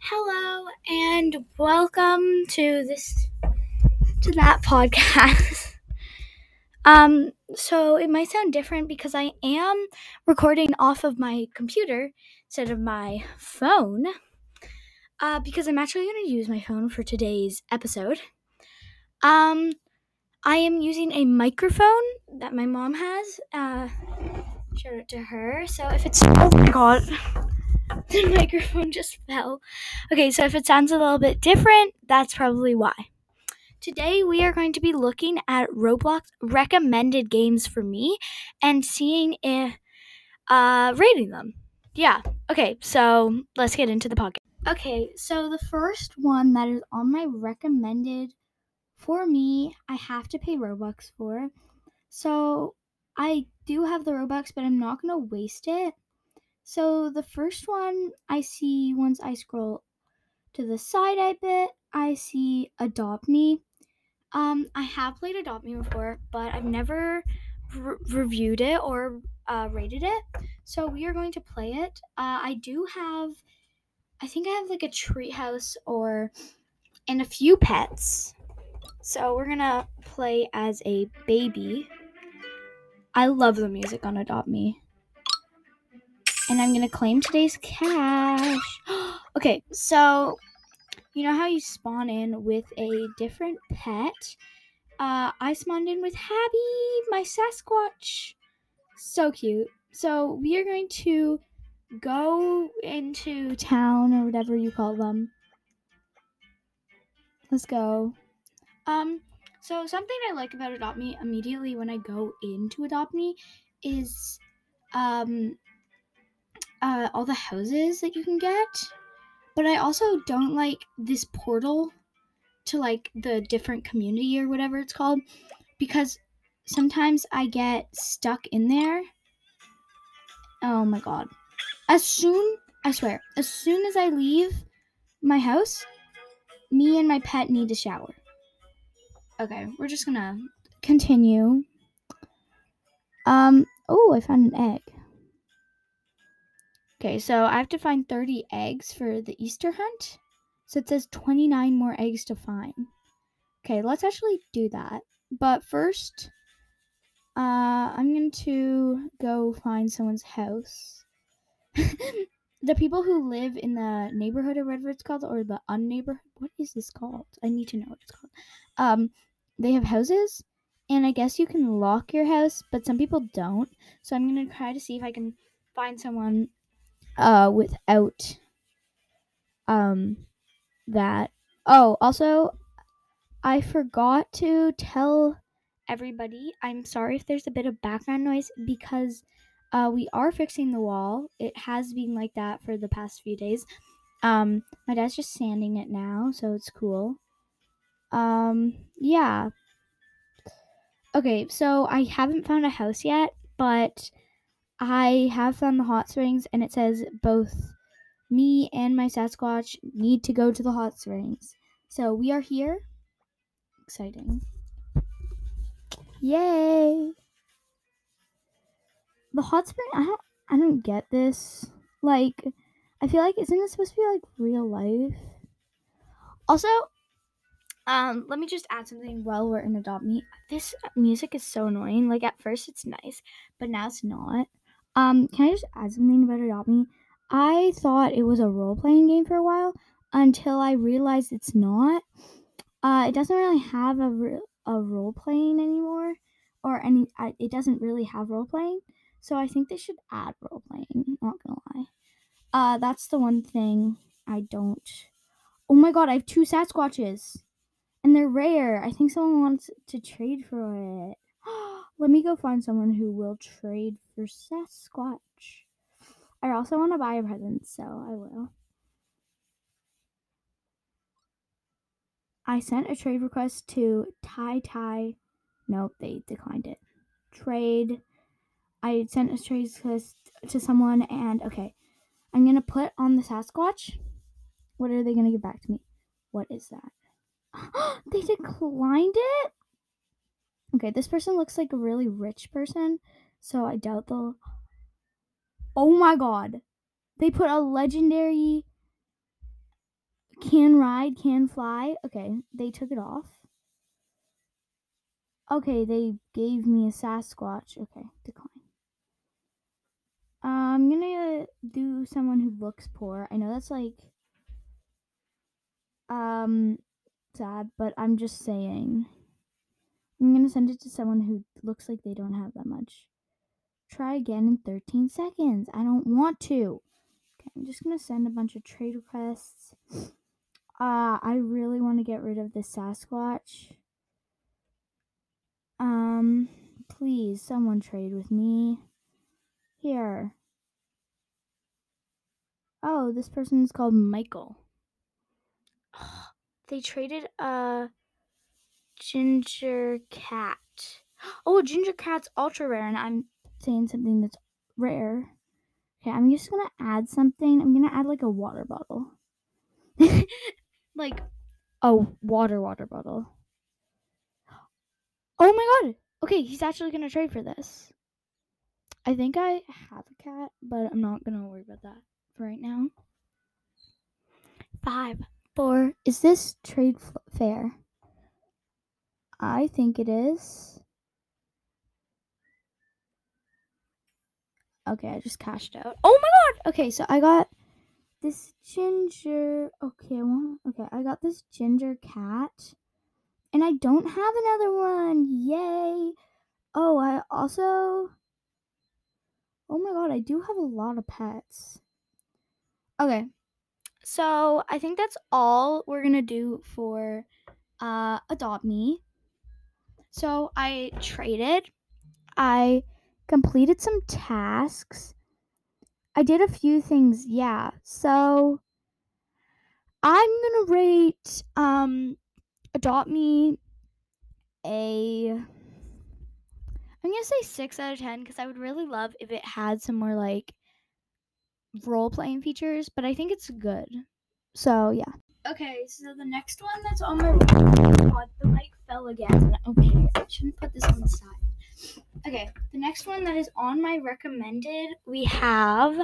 Hello and welcome to this to that podcast. um so it might sound different because I am recording off of my computer instead of my phone. Uh because I'm actually going to use my phone for today's episode. Um I am using a microphone that my mom has. Uh shout out to her. So if it's oh my god the microphone just fell. Okay, so if it sounds a little bit different, that's probably why. Today we are going to be looking at Roblox recommended games for me and seeing if uh rating them. Yeah. Okay, so let's get into the podcast. Okay, so the first one that is on my recommended for me, I have to pay Robux for. So I do have the Robux, but I'm not gonna waste it. So the first one I see once I scroll to the side a bit, I see Adopt Me. Um, I have played Adopt Me before, but I've never re- reviewed it or uh, rated it. So we are going to play it. Uh, I do have, I think I have like a treehouse or and a few pets. So we're gonna play as a baby. I love the music on Adopt Me and I'm gonna claim today's cash. okay, so you know how you spawn in with a different pet? Uh, I spawned in with Happy, my Sasquatch. So cute. So we are going to go into town or whatever you call them. Let's go. Um, so something I like about Adopt Me immediately when I go into Adopt Me is um uh, all the houses that you can get. But I also don't like this portal to like the different community or whatever it's called because sometimes I get stuck in there. Oh my god. As soon, I swear, as soon as I leave my house, me and my pet need to shower. Okay, we're just gonna continue. Um, oh, I found an egg. Okay, so I have to find 30 eggs for the Easter hunt. So it says 29 more eggs to find. Okay, let's actually do that. But first, uh, I'm going to go find someone's house. the people who live in the neighborhood of it's called, or the unneighborhood. What is this called? I need to know what it's called. Um, they have houses, and I guess you can lock your house, but some people don't. So I'm gonna try to see if I can find someone uh, without um, that. Oh, also, I forgot to tell everybody. I'm sorry if there's a bit of background noise because uh, we are fixing the wall. It has been like that for the past few days. Um, my dad's just sanding it now, so it's cool. Um, yeah. Okay, so I haven't found a house yet, but I have found the hot springs, and it says both me and my Sasquatch need to go to the hot springs. So we are here. Exciting. Yay! The hot spring, I don't, I don't get this. Like, I feel like isn't this supposed to be like real life? Also, um, let me just add something while we're in Adopt Me. This music is so annoying. Like at first it's nice, but now it's not. Um, can I just add something about Adopt Me? I thought it was a role playing game for a while until I realized it's not. Uh, it doesn't really have a, re- a role playing anymore, or any. Uh, it doesn't really have role playing, so I think they should add role playing. Not gonna lie. Uh, that's the one thing I don't. Oh my god, I have two Sasquatches, and they're rare. I think someone wants to trade for it. Let me go find someone who will trade for Sasquatch. I also want to buy a present, so I will. I sent a trade request to Tai Tai. Nope, they declined it. Trade. I sent a trade request to someone, and okay, I'm gonna put on the Sasquatch. What are they gonna give back to me? What is that? they declined it. Okay, this person looks like a really rich person, so I doubt they'll. Oh my god. They put a legendary Can ride, can fly. Okay, they took it off. Okay, they gave me a Sasquatch. Okay, decline. Uh, I'm gonna do someone who looks poor. I know that's like um sad, but I'm just saying. I'm gonna send it to someone who looks like they don't have that much. Try again in 13 seconds. I don't want to. Okay, I'm just gonna send a bunch of trade requests. Uh, I really want to get rid of this Sasquatch. Um, please, someone trade with me. Here. Oh, this person is called Michael. they traded a ginger cat. Oh, ginger cat's ultra rare, and I'm saying something that's rare. Okay, I'm just gonna add something. I'm gonna add like a water bottle. like a water water bottle. Oh my god! Okay, he's actually gonna trade for this. I think I have a cat, but I'm not gonna worry about that for right now. Five, four. Is this trade fair? I think it is. Okay, I just cashed out. Oh my god! Okay, so I got this ginger. Okay, want. Okay, I got this ginger cat, and I don't have another one. Yay! Oh, I also. Oh my god, I do have a lot of pets. Okay, so I think that's all we're gonna do for uh, Adopt Me. So I traded. I completed some tasks. I did a few things, yeah. So I'm gonna rate um Adopt Me a I'm gonna say six out of ten because I would really love if it had some more like role playing features, but I think it's good. So yeah. Okay, so the next one that's on my again. Okay, I shouldn't put this on the side. Okay, the next one that is on my recommended, we have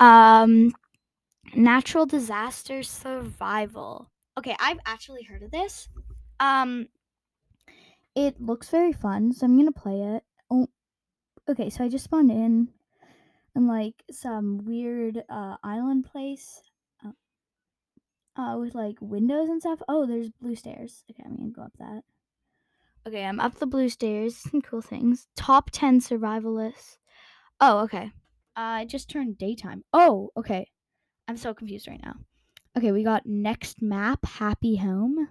um natural disaster survival. Okay, I've actually heard of this. Um it looks very fun, so I'm going to play it. Oh. Okay, so I just spawned in in like some weird uh island place uh, with like windows and stuff. Oh, there's blue stairs. Okay, I'm to go up that. Okay, I'm up the blue stairs. Some cool things. Top 10 survivalists. Oh, okay. Uh, it just turned daytime. Oh, okay. I'm so confused right now. Okay, we got next map, happy home.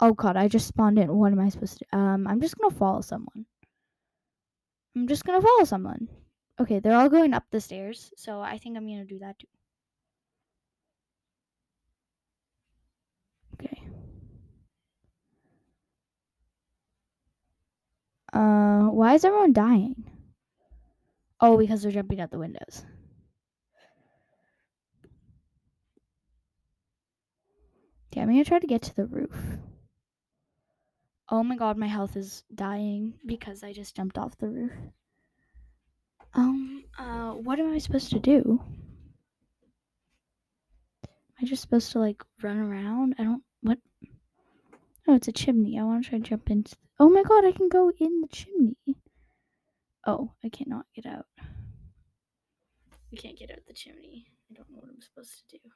Oh god, I just spawned in. What am I supposed to do? Um, I'm just gonna follow someone. I'm just gonna follow someone. Okay, they're all going up the stairs, so I think I'm gonna do that too. Uh, why is everyone dying? Oh, because they're jumping out the windows. Okay, I'm gonna try to get to the roof. Oh my god, my health is dying because I just jumped off the roof. Um, uh, what am I supposed to do? Am I just supposed to like run around? I don't. What? Oh, it's a chimney. I want to try to jump into. Oh my god, I can go in the chimney. Oh, I cannot get out. We can't get out the chimney. I don't know what I'm supposed to do.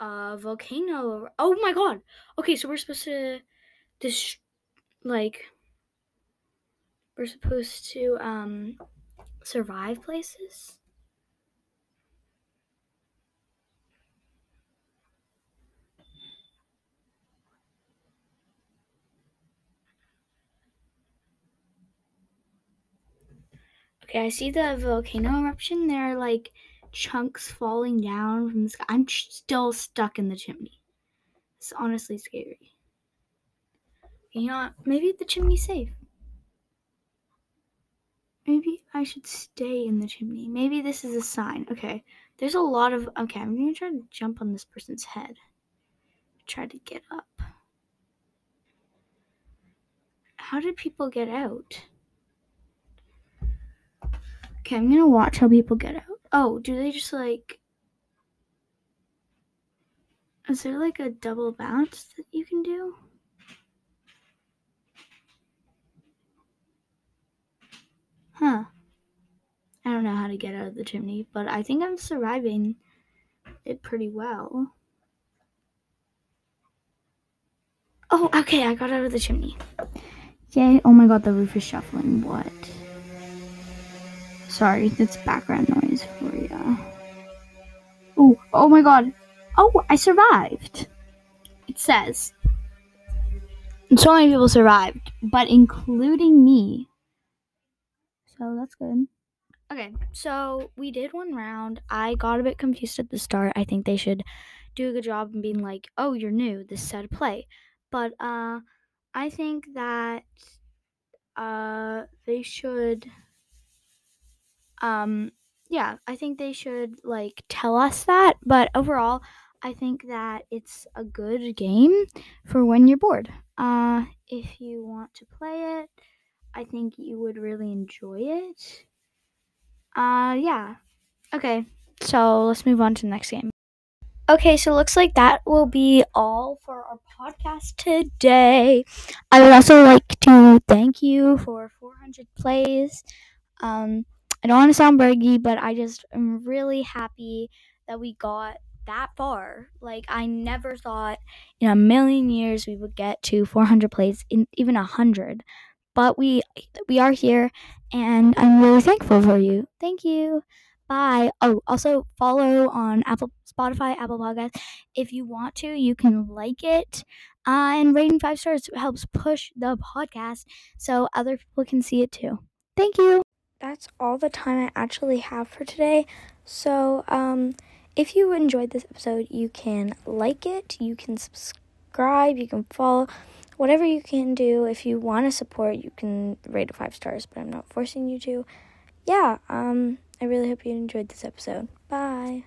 Uh, volcano. Oh my god. Okay, so we're supposed to, this, like, we're supposed to um survive places. I see the volcano eruption. There are like chunks falling down from the sky. I'm still stuck in the chimney. It's honestly scary. You know, maybe the chimney's safe. Maybe I should stay in the chimney. Maybe this is a sign. Okay, there's a lot of. Okay, I'm gonna try to jump on this person's head. Try to get up. How did people get out? Okay, I'm gonna watch how people get out. Oh, do they just like. Is there like a double bounce that you can do? Huh. I don't know how to get out of the chimney, but I think I'm surviving it pretty well. Oh, okay, I got out of the chimney. Yay. Oh my god, the roof is shuffling. What? Sorry, that's background noise for you. Oh, oh my god. Oh, I survived. It says. So many people survived, but including me. So that's good. Okay, so we did one round. I got a bit confused at the start. I think they should do a good job in being like, "Oh, you're new. This to play." But uh, I think that uh, they should. Um, yeah, I think they should like tell us that. But overall, I think that it's a good game for when you're bored. Uh, if you want to play it, I think you would really enjoy it. Uh, yeah. Okay, so let's move on to the next game. Okay, so looks like that will be all for our podcast today. I would also like to thank you for 400 plays. Um, I don't want to sound braggy, but I just am really happy that we got that far. Like I never thought in a million years we would get to 400 plays, in even 100 but we we are here and I'm really thankful for you. Thank you. Bye. Oh, also follow on Apple, Spotify, Apple Podcasts. If you want to, you can like it. Uh, and rating five stars helps push the podcast so other people can see it too. Thank you. That's all the time I actually have for today. So, um, if you enjoyed this episode, you can like it, you can subscribe, you can follow whatever you can do. If you want to support, you can rate it five stars, but I'm not forcing you to. Yeah, um, I really hope you enjoyed this episode. Bye.